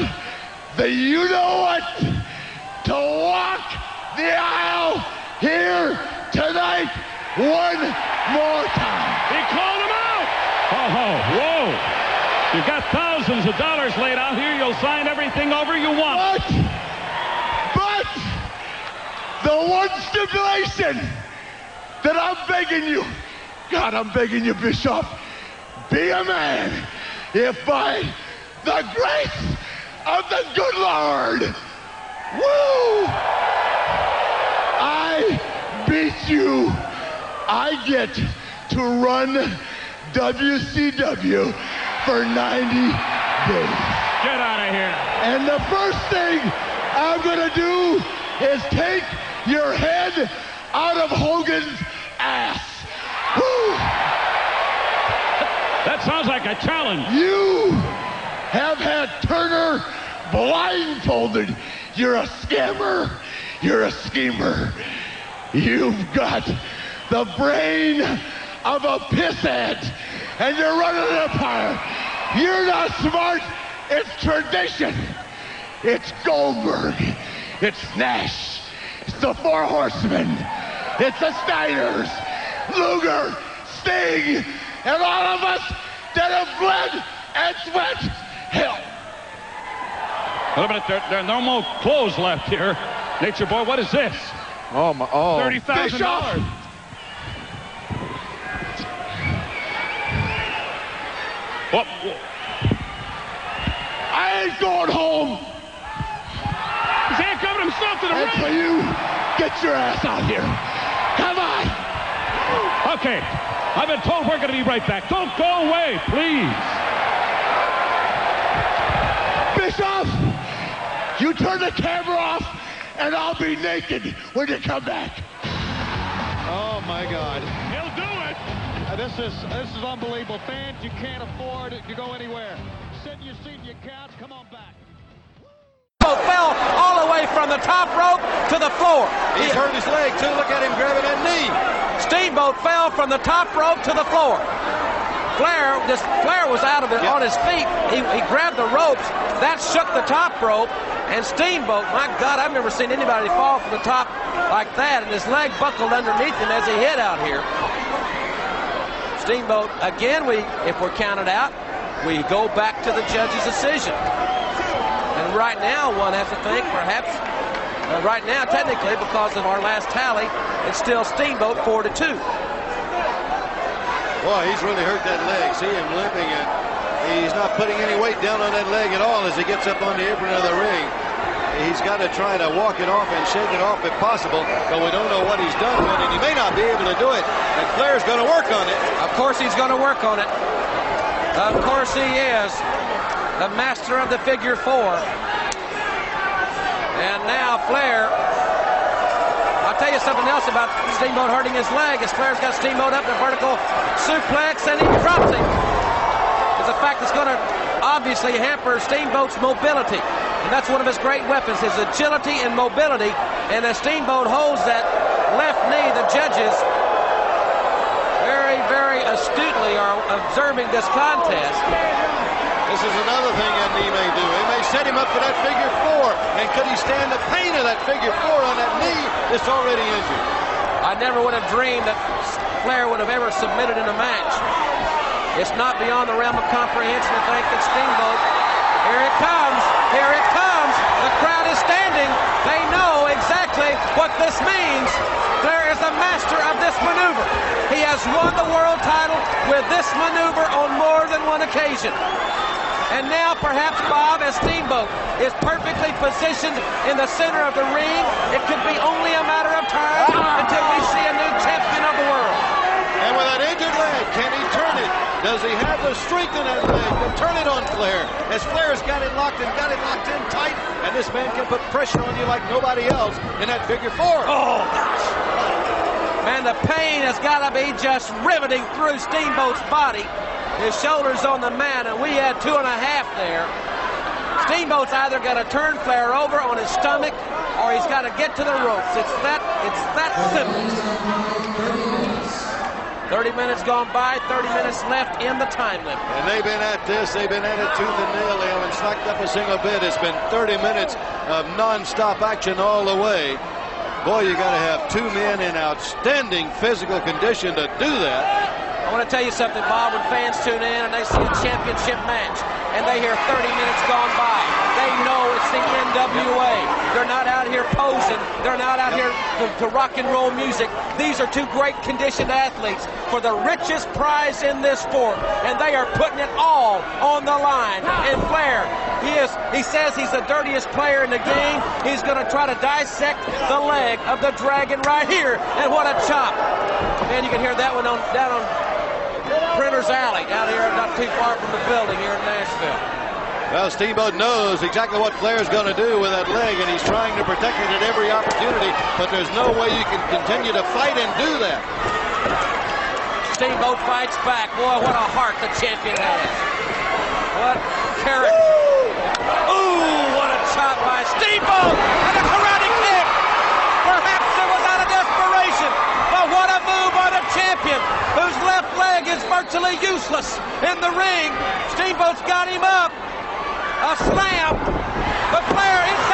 the you know what to walk the aisle here tonight one more time. he called him out. Oh, oh, whoa. You've got thousands of dollars laid out here. You'll sign everything over you want. But, but, the one stipulation that I'm begging you, God, I'm begging you, Bischoff, be a man. If by the grace of the good Lord, woo, I beat you, I get to run WCW for 90 days. Get out of here. And the first thing I'm gonna do is take your head out of Hogan's ass. Woo! That sounds like a challenge. You have had Turner blindfolded. You're a scammer. You're a schemer. You've got the brain of a pisshead, and you're running an empire. You're not smart. It's tradition. It's Goldberg. It's Nash. It's the Four Horsemen. It's the Steiners, Luger, Sting, and all of us that have bled and sweat hell. Wait a minute, there, there are no more clothes left here. Nature Boy, what is this? Oh, my, oh. $30,000. What? I ain't going home He's handcuffing himself to the until ring. you get your ass out here. Come on. Okay. I've been told we're going to be right back. Don't go away, please. Bischoff, you turn the camera off, and I'll be naked when you come back. Oh my God. This is this is unbelievable. Fans, you can't afford to go anywhere. Sit in your seat in your couch. Come on back. Steamboat fell all the way from the top rope to the floor. He's hurt his leg too. Look at him grabbing that knee. Steamboat fell from the top rope to the floor. Flair, this Flair was out of it on his feet. He, he grabbed the ropes. That shook the top rope. And Steamboat, my God, I've never seen anybody fall from the top like that. And his leg buckled underneath him as he hit out here. Steamboat, again, we if we're counted out, we go back to the judge's decision. And right now, one has to think perhaps, uh, right now, technically, because of our last tally, it's still Steamboat 4 to 2. Boy, he's really hurt that leg. See him limping, and he's not putting any weight down on that leg at all as he gets up on the apron of the ring. He's got to try to walk it off and shake it off if possible, but we don't know what he's done with it. and He may not be able to do it, and Flair's going to work on it. Of course he's going to work on it. Of course he is. The master of the figure four. And now Flair. I'll tell you something else about Steamboat hurting his leg. As Flair's got Steamboat up in a vertical suplex and he drops him. It's a fact that's going to obviously hamper Steamboat's mobility. And that's one of his great weapons, his agility and mobility. And as Steamboat holds that left knee, the judges very, very astutely are observing this contest. This is another thing that knee may do. It may set him up for that figure four. And could he stand the pain of that figure four on that knee that's already injured? I never would have dreamed that Flair would have ever submitted in a match. It's not beyond the realm of comprehension to think that Steamboat, here it comes, here it comes. The crowd is standing. They know exactly what this means. Flair is the master of this maneuver. He has won the world title with this maneuver on more than one occasion. And now perhaps Bob as Steamboat is perfectly positioned in the center of the ring. It could be only a matter of time until we see a new champion of the world. And with that injured can he turn it? Does he have the strength in that leg turn it on Flair? As Flair's got it locked and got it locked in tight, and this man can put pressure on you like nobody else in that figure four. Oh, gosh. Man, the pain has got to be just riveting through Steamboat's body. His shoulders on the mat, and we had two and a half there. Steamboat's either got to turn Flair over on his stomach, or he's got to get to the ropes. It's that, it's that simple. 30 minutes gone by, 30 minutes left in the time limit. And they've been at this, they've been at it tooth and nail. They haven't slacked up a single bit. It's been 30 minutes of non-stop action all the way. Boy, you got to have two men in outstanding physical condition to do that. I want to tell you something, Bob. When fans tune in and they see a championship match and they hear 30 minutes gone by, they know it's the NWA. They're not out here posing. They're not out here to, to rock and roll music. These are two great conditioned athletes for the richest prize in this sport, and they are putting it all on the line. And Flair, he is. He says he's the dirtiest player in the game. He's going to try to dissect the leg of the dragon right here, and what a chop! Man, you can hear that one on down on Printer's Alley out here, not too far from the building here in Nashville. Well, Steamboat knows exactly what Flair's going to do with that leg, and he's trying to protect it at every opportunity, but there's no way you can continue to fight and do that. Steamboat fights back. Boy, what a heart the champion has. What character. Ooh, what a chop by Steamboat! And a karate kick! Perhaps it was out of desperation, but what a move by the champion, whose left leg is virtually useless in the ring. Steamboat's got him up. A slam. The player inside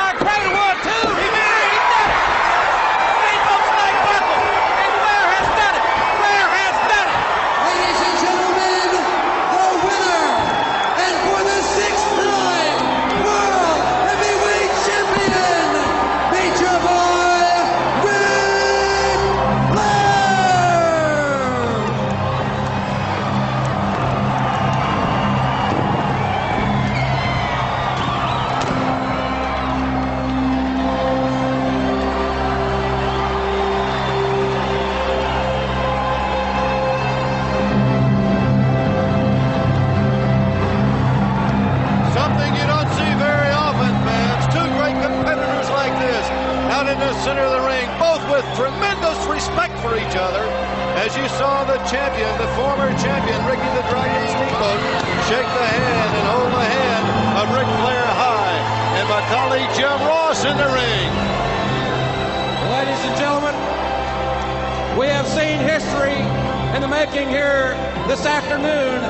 in the making here this afternoon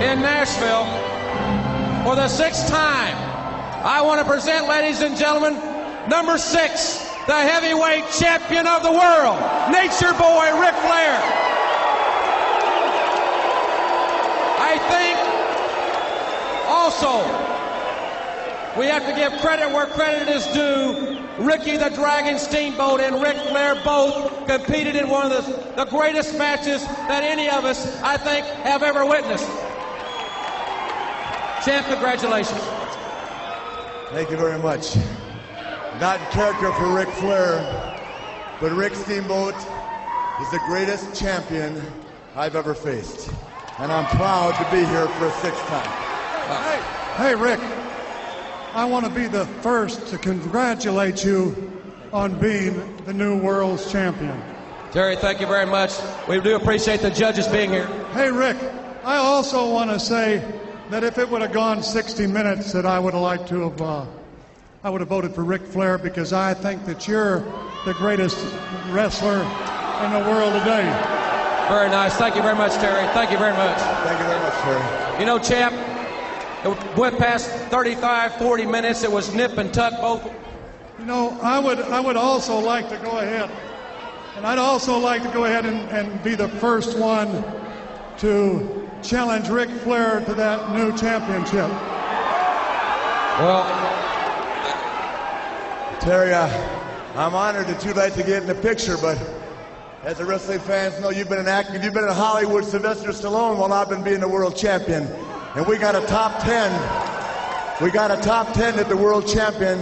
in Nashville. For the sixth time, I want to present, ladies and gentlemen, number six, the heavyweight champion of the world, Nature Boy Ric Flair. I think Also, we have to give credit where credit is due. Ricky the Dragon Steamboat and Ric Flair both competed in one of the, the greatest matches that any of us, I think, have ever witnessed. Champ, congratulations. Thank you very much. Not in character for Ric Flair, but Rick Steamboat is the greatest champion I've ever faced. And I'm proud to be here for a sixth time. Hey, hey, Rick. I want to be the first to congratulate you on being the new world's champion. Terry, thank you very much. We do appreciate the judges being here. Hey, Rick. I also want to say that if it would have gone 60 minutes, that I would have liked to have. Uh, I would have voted for Ric Flair because I think that you're the greatest wrestler in the world today. Very nice. Thank you very much, Terry. Thank you very much. Thank you very much, Terry. You know, champ, it went past 35, 40 minutes. It was nip and tuck both. You know, I would I would also like to go ahead, and I'd also like to go ahead and, and be the first one to challenge Ric Flair to that new championship. Well, Terry, uh, I'm honored that you'd like to get in the picture, but as the wrestling fans know, you've been an active, you've been in Hollywood, Sylvester Stallone, while I've been being the world champion. And we got a top 10. We got a top 10 that the world champion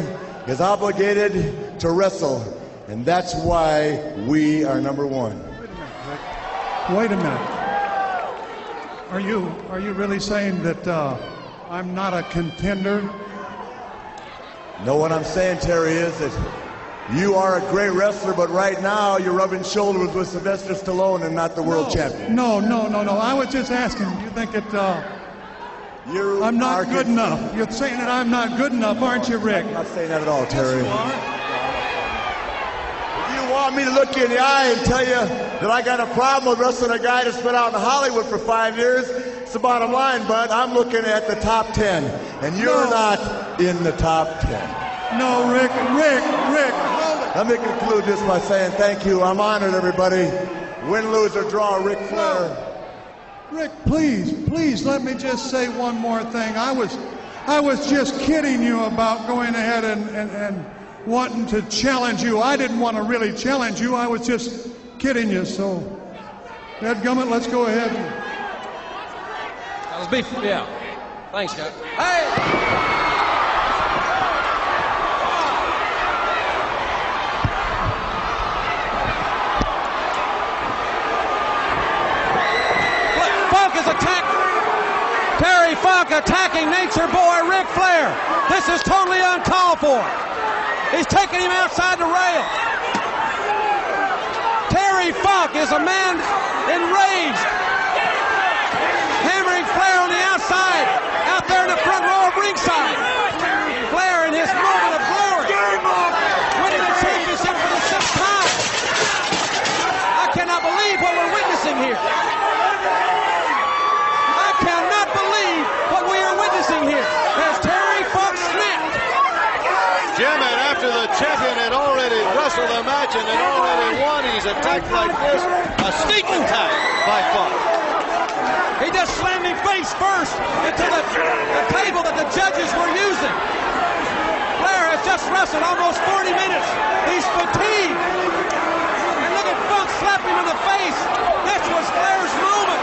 is obligated to wrestle. And that's why we are number one. Wait a minute. Wait a minute. Are you are you really saying that uh, I'm not a contender? No, what I'm saying, Terry, is that you are a great wrestler, but right now you're rubbing shoulders with Sylvester Stallone and not the world champion. No, no, no, no. I was just asking. Do you think it? Uh, you I'm not good con- enough. You're saying that I'm not good enough, aren't you, Rick? I'm not saying that at all, Terry. If you want me to look you in the eye and tell you that I got a problem with wrestling a guy that's been out in Hollywood for five years, it's the bottom line, bud. I'm looking at the top 10, and you're No. not in the top 10. No, Rick, Rick, Rick. Let me conclude this by saying thank you. I'm honored, everybody. Win, lose, or draw, Ric Flair. Rick, please, please let me just say one more thing. I was, I was just kidding you about going ahead and, and, and wanting to challenge you. I didn't want to really challenge you. I was just kidding you. So, Ed Gummit, let's go ahead. That was beef. Yeah. Thanks, guys. Hey! Funk is attacking. Terry Funk attacking Nature Boy Ric Flair. This is totally uncalled for. He's taking him outside the rail. Terry Funk is a man enraged, hammering Flair on the outside, out there in the front row of ringside. Flair in his moment of glory, winning the championship for the sixth time. I cannot believe what we're witnessing here. I cannot believe what we are witnessing here. As Terry Funk snapped. Jim, and after the champion had already wrestled a match and had already won, he's attacked like this. A sneak attack by Funk. He just slammed him face first into the, the table that the judges were using. Flair has just wrestled almost 40 minutes. He's fatigued. And look at Funk slap him in the face. This was Flair's moment.